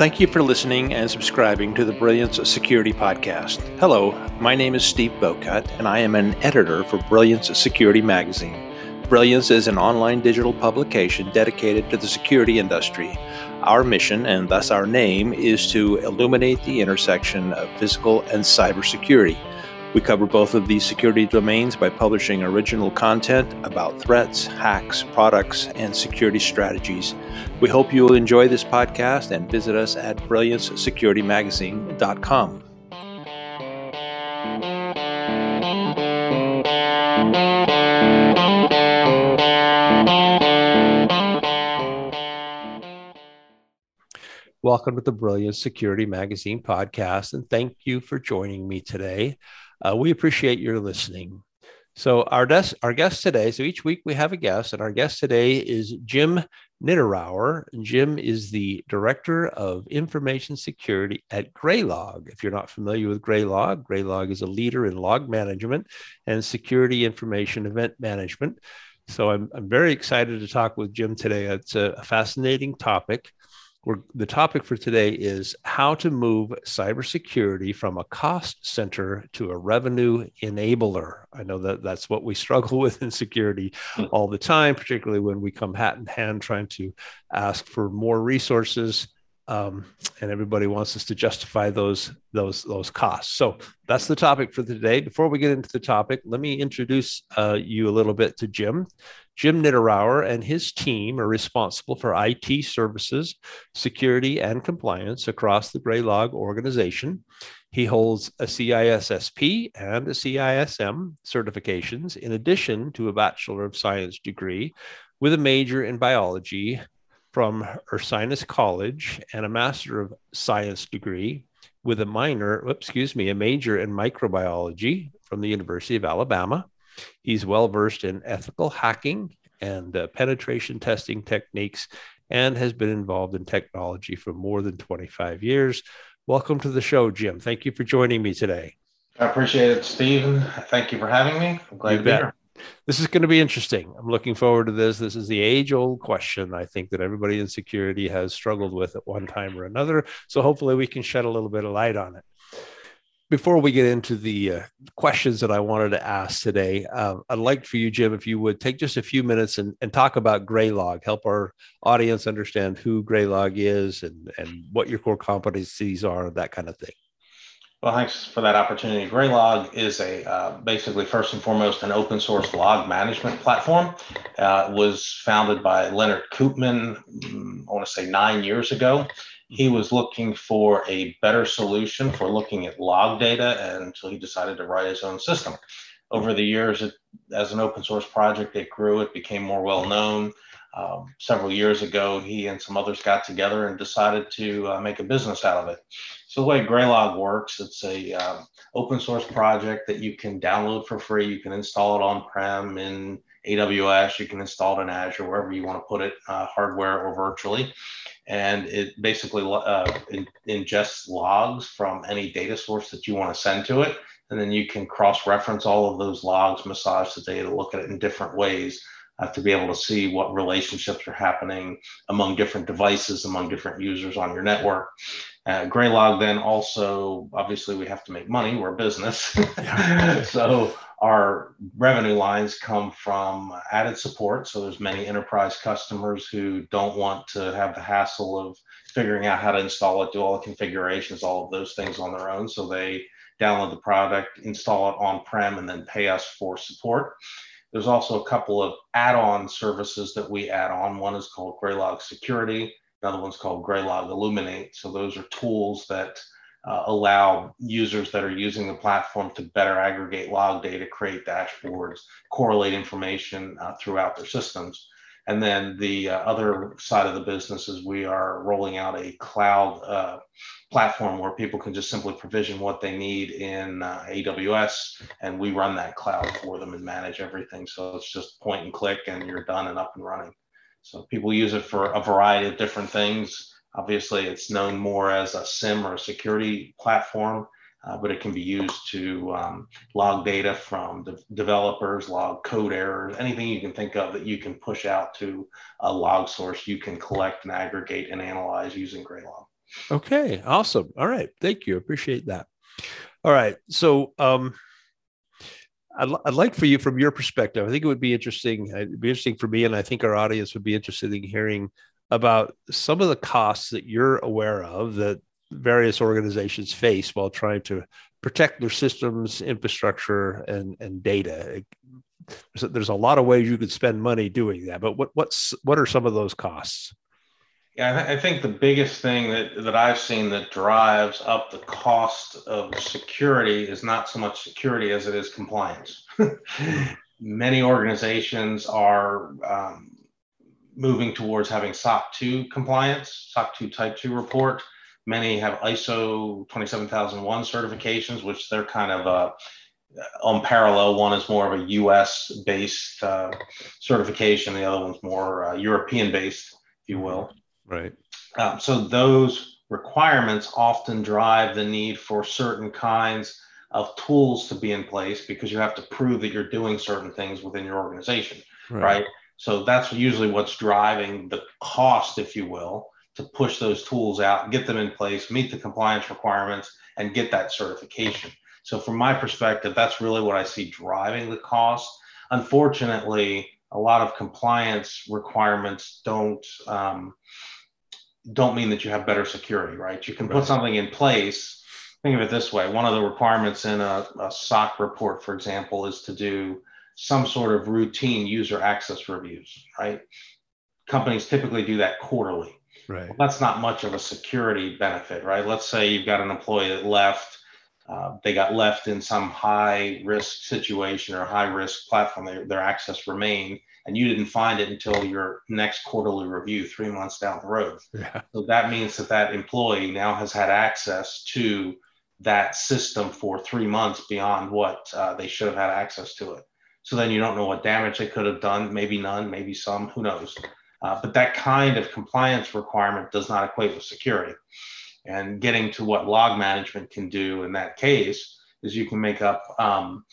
Thank you for listening and subscribing to the Brilliance Security Podcast. Hello, my name is Steve Bowcut, and I am an editor for Brilliance Security Magazine. Brilliance is an online digital publication dedicated to the security industry. Our mission, and thus our name, is to illuminate the intersection of physical and cybersecurity. We cover both of these security domains by publishing original content about threats, hacks, products, and security strategies. We hope you will enjoy this podcast and visit us at brilliancesecuritymagazine.com. Welcome to the Brilliance Security Magazine podcast, and thank you for joining me today. Uh, we appreciate your listening. So our guest, our guest today, so each week we have a guest, and our guest today is Jim Nitterauer. Jim is the Director of Information Security at Graylog. If you're not familiar with Graylog, Graylog is a leader in log management and security information event management. So I'm, I'm very excited to talk with Jim today. It's a, a fascinating topic. We're, the topic for today is how to move cybersecurity from a cost center to a revenue enabler. I know that that's what we struggle with in security hmm. all the time, particularly when we come hat in hand trying to ask for more resources. Um, and everybody wants us to justify those those those costs. So that's the topic for today. Before we get into the topic, let me introduce uh, you a little bit to Jim. Jim Nitterauer and his team are responsible for IT services, security, and compliance across the Graylog organization. He holds a CISSP and a CISM certifications, in addition to a Bachelor of Science degree with a major in biology from Ursinus College and a Master of Science degree with a minor, excuse me, a major in microbiology from the University of Alabama. He's well versed in ethical hacking and uh, penetration testing techniques and has been involved in technology for more than 25 years. Welcome to the show, Jim. Thank you for joining me today. I appreciate it, Stephen. Thank you for having me. I'm glad you to be here. This is going to be interesting. I'm looking forward to this. This is the age old question I think that everybody in security has struggled with at one time or another. So hopefully we can shed a little bit of light on it before we get into the uh, questions that I wanted to ask today, uh, I'd like for you, Jim, if you would take just a few minutes and, and talk about Graylog, help our audience understand who Graylog is and, and what your core competencies are, that kind of thing. Well, thanks for that opportunity. Graylog is a uh, basically first and foremost an open source log management platform. Uh, was founded by Lennart Koopmann, mm, I want to say nine years ago he was looking for a better solution for looking at log data and until he decided to write his own system. Over the years, it, as an open source project, it grew, it became more well known. Um, several years ago, he and some others got together and decided to uh, make a business out of it. So the way Graylog works, it's a um, open source project that you can download for free. You can install it on-prem in AWS. You can install it in Azure, wherever you want to put it, uh, hardware or virtually and it basically uh, in, ingests logs from any data source that you want to send to it. And then you can cross reference all of those logs, massage the data, look at it in different ways uh, to be able to see what relationships are happening among different devices, among different users on your network. Uh, Graylog then also, obviously, we have to make money. We're a business. so our revenue lines come from added support. So there's many enterprise customers who don't want to have the hassle of figuring out how to install it, do all the configurations, all of those things on their own. So they download the product, install it on-prem, and then pay us for support. There's also a couple of add-on services that we add on. One is called Graylog Security. Another one's called Graylog Illuminate. So those are tools that uh, allow users that are using the platform to better aggregate log data, create dashboards, correlate information uh, throughout their systems. And then the uh, other side of the business is we are rolling out a cloud uh, platform where people can just simply provision what they need in uh, AWS, and we run that cloud for them and manage everything. So it's just point and click, and you're done and up and running. So people use it for a variety of different things. Obviously, it's known more as a SIEM or a security platform, uh, but it can be used to um, log data from de- developers, log code errors, anything you can think of that you can push out to a log source, you can collect and aggregate and analyze using Graylog. Okay, awesome. All right, thank you. Appreciate that. All right, so um, I'd, I'd like for you, from your perspective, I think it would be interesting. It'd be interesting for me, and I think our audience would be interested in hearing about some of the costs that you're aware of that various organizations face while trying to protect their systems, infrastructure, and and data. There's a, lot of ways you could spend money doing that, but what what's what are some of those costs? Yeah, I, th- I think the biggest thing that, that I've seen that drives up the cost of security is not so much security as it is compliance. Many organizations are um, moving towards having SOC 2 compliance, SOC 2 Type 2 report. Many have ISO 27001 certifications, which they're kind of uh, on parallel. One is more of a US based uh, certification, the other one's more uh, European based, if you will. Right. Um, so those requirements often drive the need for certain kinds of tools to be in place because you have to prove that you're doing certain things within your organization, right? right? So that's usually what's driving the cost, if you will, to push those tools out, get them in place, meet the compliance requirements, and get that certification. So from my perspective, that's really what I see driving the cost. Unfortunately, a lot of compliance requirements don't um, don't mean that you have better security, right? You can put something in place. Think of it this way one of the requirements in a, a SOC report, for example, is to do some sort of routine user access reviews, right? Companies typically do that quarterly. Right. Well, that's not much of a security benefit, right? Let's say you've got an employee that left, uh, they got left in some high risk situation or high risk platform, their, their access remained and you didn't find it until your next quarterly review three months down the road. Yeah. So that means that that employee now has had access to that system for three months beyond what uh, they should have had access to it. So then you don't know what damage they could have done, maybe none, maybe some, who knows. Uh, but that kind of compliance requirement does not equate with security. And getting to what log management can do in that case is you can make up um,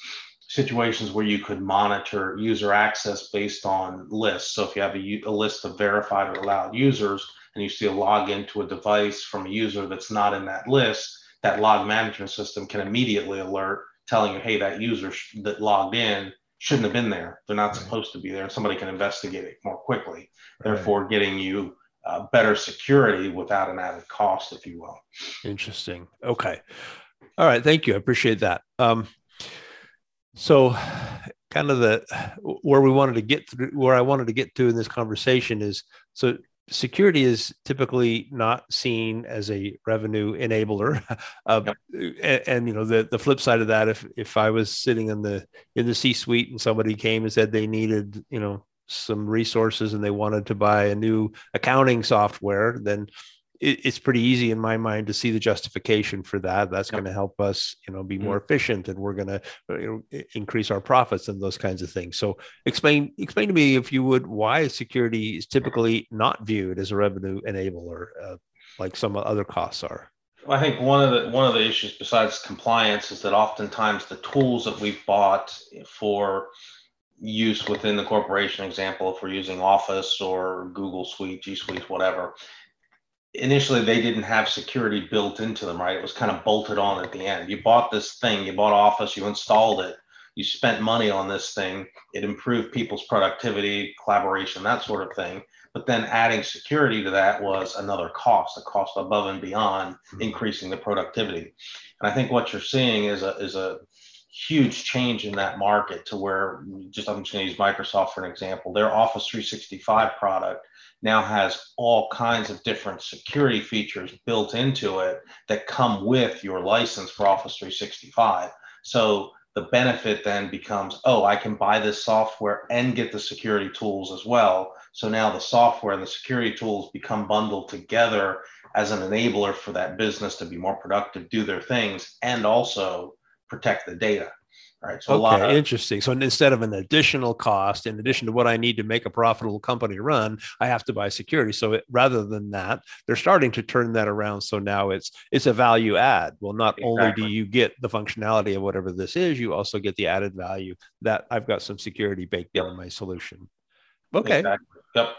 situations where you could monitor user access based on lists. So if you have a, a, list of verified or allowed users and you see a login to a device from a user that's not in that list, that log management system can immediately alert telling you, hey, that user that logged in shouldn't have been there. They're not right. supposed to be there. And somebody can investigate it more quickly, right. therefore getting you uh, better security without an added cost, if you will. Interesting. Okay. All right. Thank you. I appreciate that. Um, so, kind of the where we wanted to get through, where I wanted to get to in this conversation is so security is typically not seen as a revenue enabler uh, and, and, you know the the flip side of that if if i was sitting in the in the c suite and somebody came and said they needed you know some resources and they wanted to buy a new accounting software then it, it's pretty easy in my mind to see the justification for that. That's yep. going to help us, you know, be more mm-hmm. efficient, and we're going to you know, increase our profits and those kinds of things. So, explain explain to me, if you would, why security is typically not viewed as a revenue enabler, uh, like some other costs are. Well, I think one of the one of the issues besides compliance is that oftentimes the tools that we've bought for use within the corporation example if we're using office or google suite g suite whatever initially they didn't have security built into them, right? It was kind of bolted on at the end. You bought this thing, you bought Office, you installed it, you spent money on this thing, it improved people's productivity, collaboration, that sort of thing. But then adding security to that was another cost, a cost above and beyond mm-hmm. increasing the productivity. And I think what you're seeing is a is a huge change in that market to where just I'm just going to use Microsoft for an example. Their Office 365 product now has all kinds of different security features built into it that come with your license for Office 365. So the benefit then becomes, oh, I can buy this software and get the security tools as well. So now the software and the security tools become bundled together as an enabler for that business to be more productive, do their things, and also protect the data. Right. So okay, of, interesting. So instead of an additional cost, in addition to what I need to make a profitable company run, I have to buy security. So it, rather than that, they're starting to turn that around. So now it's it's a value add. Well, not exactly. only do you get the functionality of whatever this is, you also get the added value that I've got some security baked yep. in my solution. Okay. Exactly. Yep.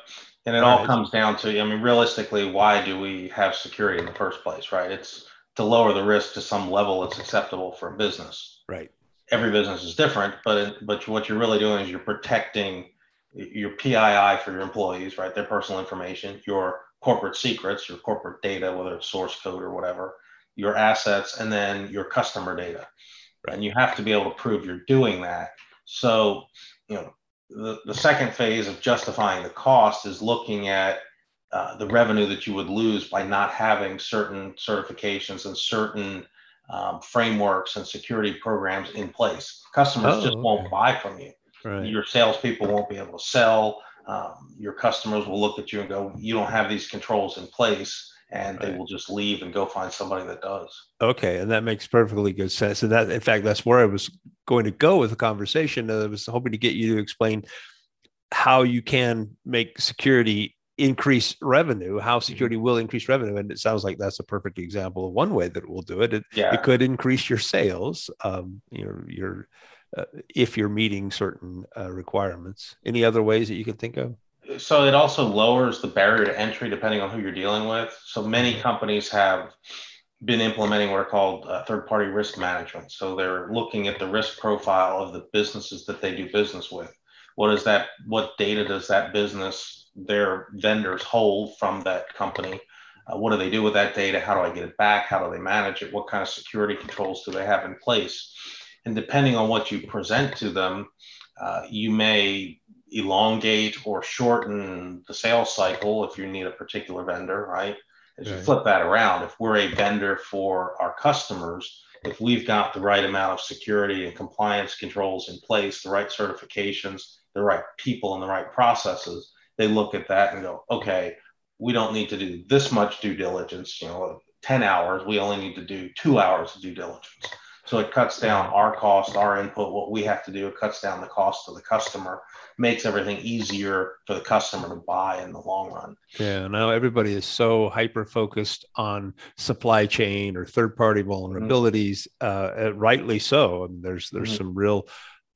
And it all, all right. comes down to, I mean, realistically, why do we have security in the first place, right? It's to lower the risk to some level that's acceptable for a business. Right. Every business is different, but but what you're really doing is you're protecting your PII for your employees, right? Their personal information, your corporate secrets, your corporate data, whether it's source code or whatever, your assets, and then your customer data. Right. And you have to be able to prove you're doing that. So, you know, the, the second phase of justifying the cost is looking at uh, the revenue that you would lose by not having certain certifications and certain um, frameworks and security programs in place. Customers oh, just won't buy from you. Right. Your salespeople won't be able to sell. Um, your customers will look at you and go, "You don't have these controls in place," and right. they will just leave and go find somebody that does. Okay, and that makes perfectly good sense. And that, in fact, that's where I was going to go with the conversation. I was hoping to get you to explain how you can make security increase revenue, how mm-hmm. security will increase revenue. And it sounds like that's a perfect example of one way that it will do it. It, yeah. it could increase your sales, um, you know, your, uh, if you're meeting certain uh, requirements. Any other ways that you can think of? So it also lowers the barrier to entry depending on who you're dealing with. So many mm-hmm. companies have been implementing what are called uh, third-party risk management. So they're looking at the risk profile of the businesses that they do business with. What is that? What data does that business their vendors hold from that company. Uh, what do they do with that data? How do I get it back? How do they manage it? What kind of security controls do they have in place? And depending on what you present to them, uh, you may elongate or shorten the sales cycle if you need a particular vendor, right? As right. you flip that around, if we're a vendor for our customers, if we've got the right amount of security and compliance controls in place, the right certifications, the right people, and the right processes, they look at that and go, okay, we don't need to do this much due diligence, you know, 10 hours, we only need to do two hours of due diligence. So it cuts down our cost, our input, what we have to do. It cuts down the cost to the customer, makes everything easier for the customer to buy in the long run. Yeah, now everybody is so hyper focused on supply chain or third party vulnerabilities, mm-hmm. uh, rightly so. I And there's there's mm-hmm. some real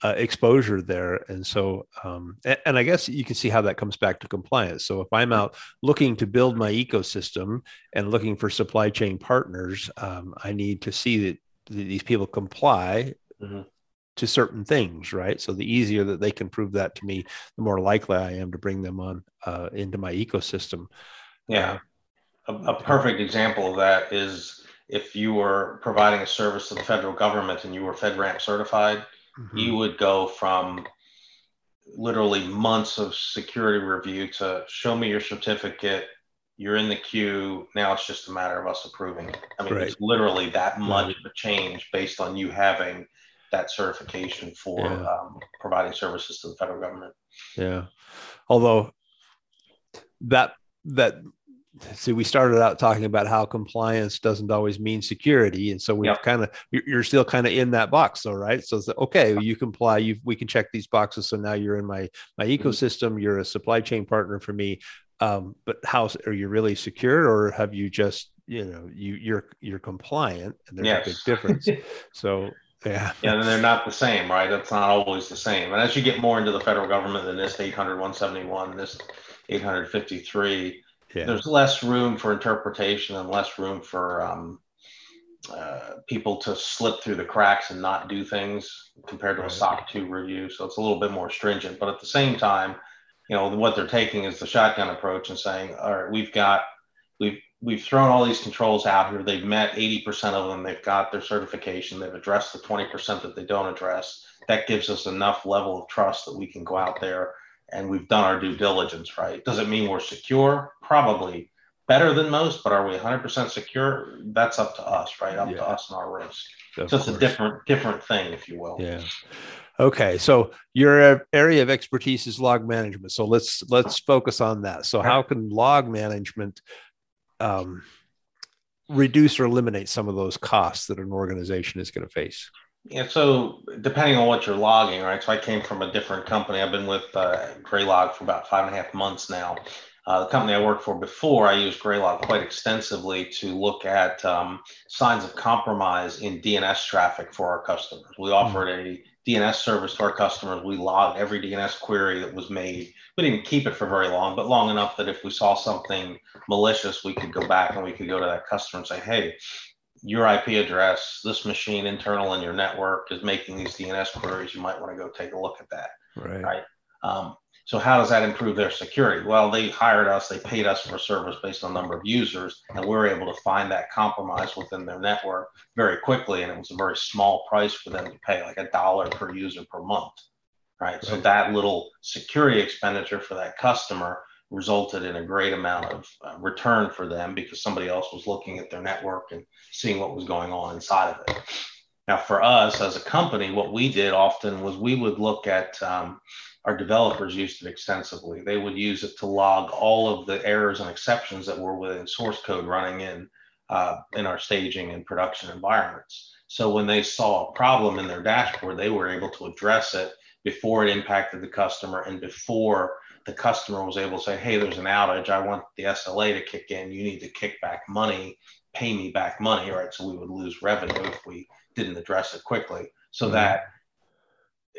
uh, exposure there. And so, um, and, and, I guess you can see how that comes back to compliance. So if I'm out looking to build my ecosystem and looking for supply chain partners, um, I need to see that these people comply mm-hmm. to certain things, right? So the easier that they can prove that to me, the more likely I am to bring them on uh, into my ecosystem. Yeah. Uh, a, a perfect example of that is if you were providing a service to the federal government and you were FedRAMP certified, mm-hmm. you would go from literally months of security review to show me your certificate you're in the queue now it's just a matter of us approving it i mean right. it's literally that much right. of a change based on you having that certification for yeah. um, providing services to the federal government yeah although that that see we started out talking about how compliance doesn't always mean security. And so we've yep. kind of you're still kind of in that box though right? So it's okay you comply you we can check these boxes. So now you're in my my mm-hmm. ecosystem. Mm-hmm. you're a supply chain partner for me. Um, but how are you really secure or have you just you know you you're you're compliant and there's yes. a big difference. So yeah. Yeah and they're not the same right? That's not always the same. And as you get more into the federal government than this 800 171 this 853 yeah. there's less room for interpretation and less room for um, uh, people to slip through the cracks and not do things compared to right. a SOC 2 review. So it's a little bit more stringent. But at the same time, you know, what they're taking is the shotgun approach and saying, all right, we've got, we've, we've thrown all these controls out here. They've met 80% of them. They've got their certification. They've addressed the 20% that they don't address. That gives us enough level of trust that we can go out there and we've done our due diligence, right? Does it mean we're secure? Probably better than most, but are we 100% secure? That's up to us, right? Up yeah. to us and our risk. Of so it's course. a different different thing, if you will. Yeah. Okay, so your area of expertise is log management. So let's let's focus on that. So how can log management um, reduce or eliminate some of those costs that an organization is going to face? Yeah, so depending on what you're logging, right? So I came from a different company. I've been with uh, Graylog for about five and a half months now. Uh, the company I worked for before, I used Graylog quite extensively to look at um, signs of compromise in DNS traffic for our customers. We offered a DNS service to our customers. We logged every DNS query that was made. We didn't keep it for very long, but long enough that if we saw something malicious, we could go back and we could go to that customer and say, hey, your IP address, this machine internal in your network is making these DNS queries. You might want to go take a look at that. Right. Right. Um, so how does that improve their security? Well, they hired us, they paid us for a service based on number of users, and we are able to find that compromise within their network very quickly. And it was a very small price for them to pay, like a dollar per user per month. Right. right. So that little security expenditure for that customer resulted in a great amount of uh, return for them because somebody else was looking at their network and seeing what was going on inside of it. Now, for us as a company, what we did often was we would look at um, our developers used it extensively. They would use it to log all of the errors and exceptions that were within source code running in uh, in our staging and production environments. So when they saw a problem in their dashboard, they were able to address it before it impacted the customer and before the customer was able to say, "Hey, there's an outage. I want the SLA to kick in. You need to kick back money, pay me back money." Right? So we would lose revenue if we didn't address it quickly. So mm-hmm. that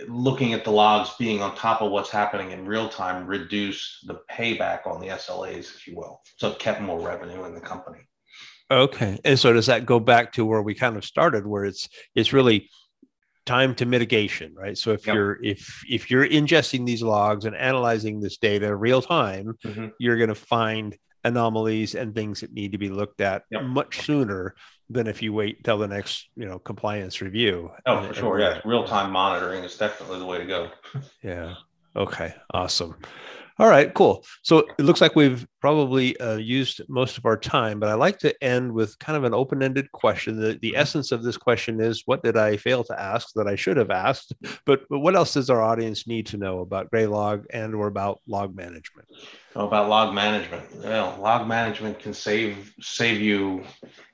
looking at the logs being on top of what's happening in real time reduced the payback on the SLAs, if you will. So it kept more revenue in the company. Okay. And so does that go back to where we kind of started, where it's it's really time to mitigation, right? So if yep. you're if if you're ingesting these logs and analyzing this data real time, mm-hmm. you're going to find anomalies and things that need to be looked at yep. much sooner than if you wait till the next you know compliance review oh and, for sure yeah real-time monitoring is definitely the way to go yeah okay awesome all right cool. So it looks like we've probably uh, used most of our time but i like to end with kind of an open-ended question. The, the mm-hmm. essence of this question is what did i fail to ask that i should have asked? But, but what else does our audience need to know about graylog and or about log management? Oh, about log management. Well log management can save save you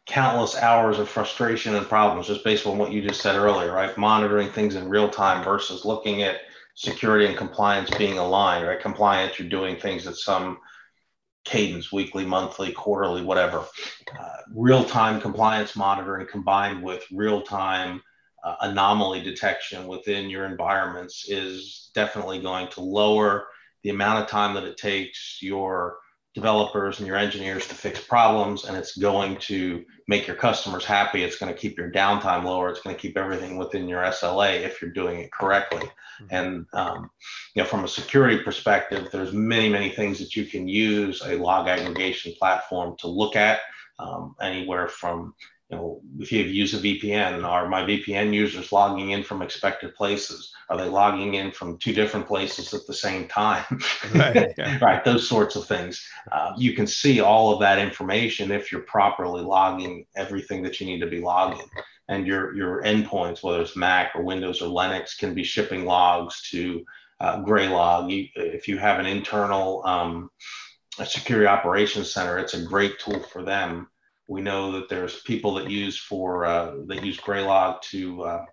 countless hours of frustration and problems just based on what you just said earlier, right? Monitoring things in real time versus looking at security and compliance being aligned, right? Compliance, you're doing things at some cadence, weekly, monthly, quarterly, whatever. Uh, real time compliance monitoring combined with real time uh, anomaly detection within your environments is definitely going to lower the amount of time that it takes your developers and your engineers to fix problems and it's going to make your customers happy. It's going to keep your downtime lower. It's going to keep everything within your sla if you're doing it correctly. Mm-hmm. and um, you know from a security perspective there's many many things that you can use a log aggregation platform to look at um, anywhere from you know, if you use a VPN, are my VPN users logging in from expected places? Are they logging in from two different places at the same time? Right, yeah. right those sorts of things. Uh, you can see all of that information if you're properly logging everything that you need to be logging. And your, your endpoints, whether it's Mac or Windows or Linux, can be shipping logs to uh, Graylog. You, if you have an internal um, security operations center, it's a great tool for them we know that there's people that use for uh, that use Graylog to uh,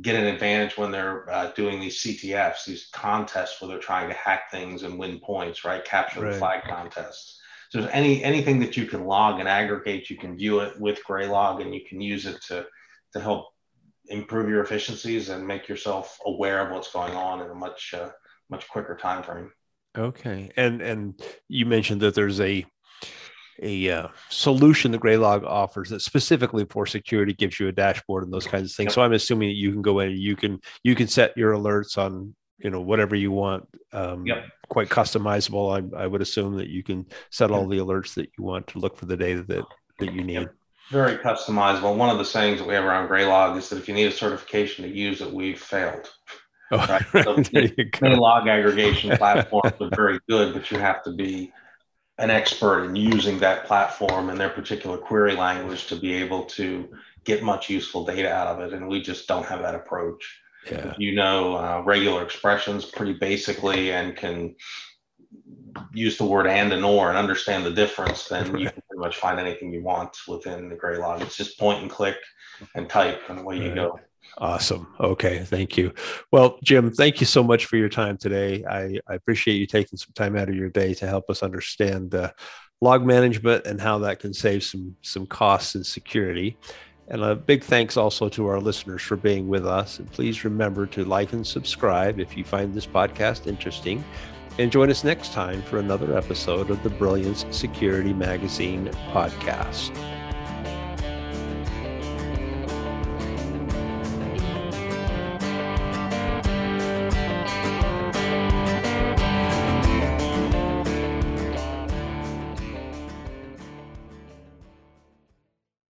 get an advantage when they're uh, doing these CTFs, these contests where they're trying to hack things and win points, right? Capture right. the flag contests. So there's any anything that you can log and aggregate, you can view it with Graylog, and you can use it to to help improve your efficiencies and make yourself aware of what's going on in a much uh, much quicker time frame. Okay, and and you mentioned that there's a a uh, solution that Graylog offers that specifically for security gives you a dashboard and those kinds of things. Yep. So I'm assuming that you can go in and you can you can set your alerts on you know whatever you want. Um, yep. Quite customizable. I, I would assume that you can set all the alerts that you want to look for the data that that you need. Yep. Very customizable. One of the sayings that we have around Graylog is that if you need a certification to use it, we've failed. Oh, right? So the log aggregation platforms are very good, but you have to be an expert in using that platform and their particular query language to be able to get much useful data out of it. And we just don't have that approach. Yeah. you know uh, regular expressions pretty basically and can use the word and and or and understand the difference, then right. you can pretty much find anything you want within the Graylog. It's just point and click and type, and away right. you go. Awesome. Okay. Thank you. Well, Jim, thank you so much for your time today. I, I appreciate you taking some time out of your day to help us understand the log management and how that can save some some costs and security. And a big thanks also to our listeners for being with us. And please remember to like and subscribe if you find this podcast interesting. And join us next time for another episode of the Brilliance Security Magazine podcast.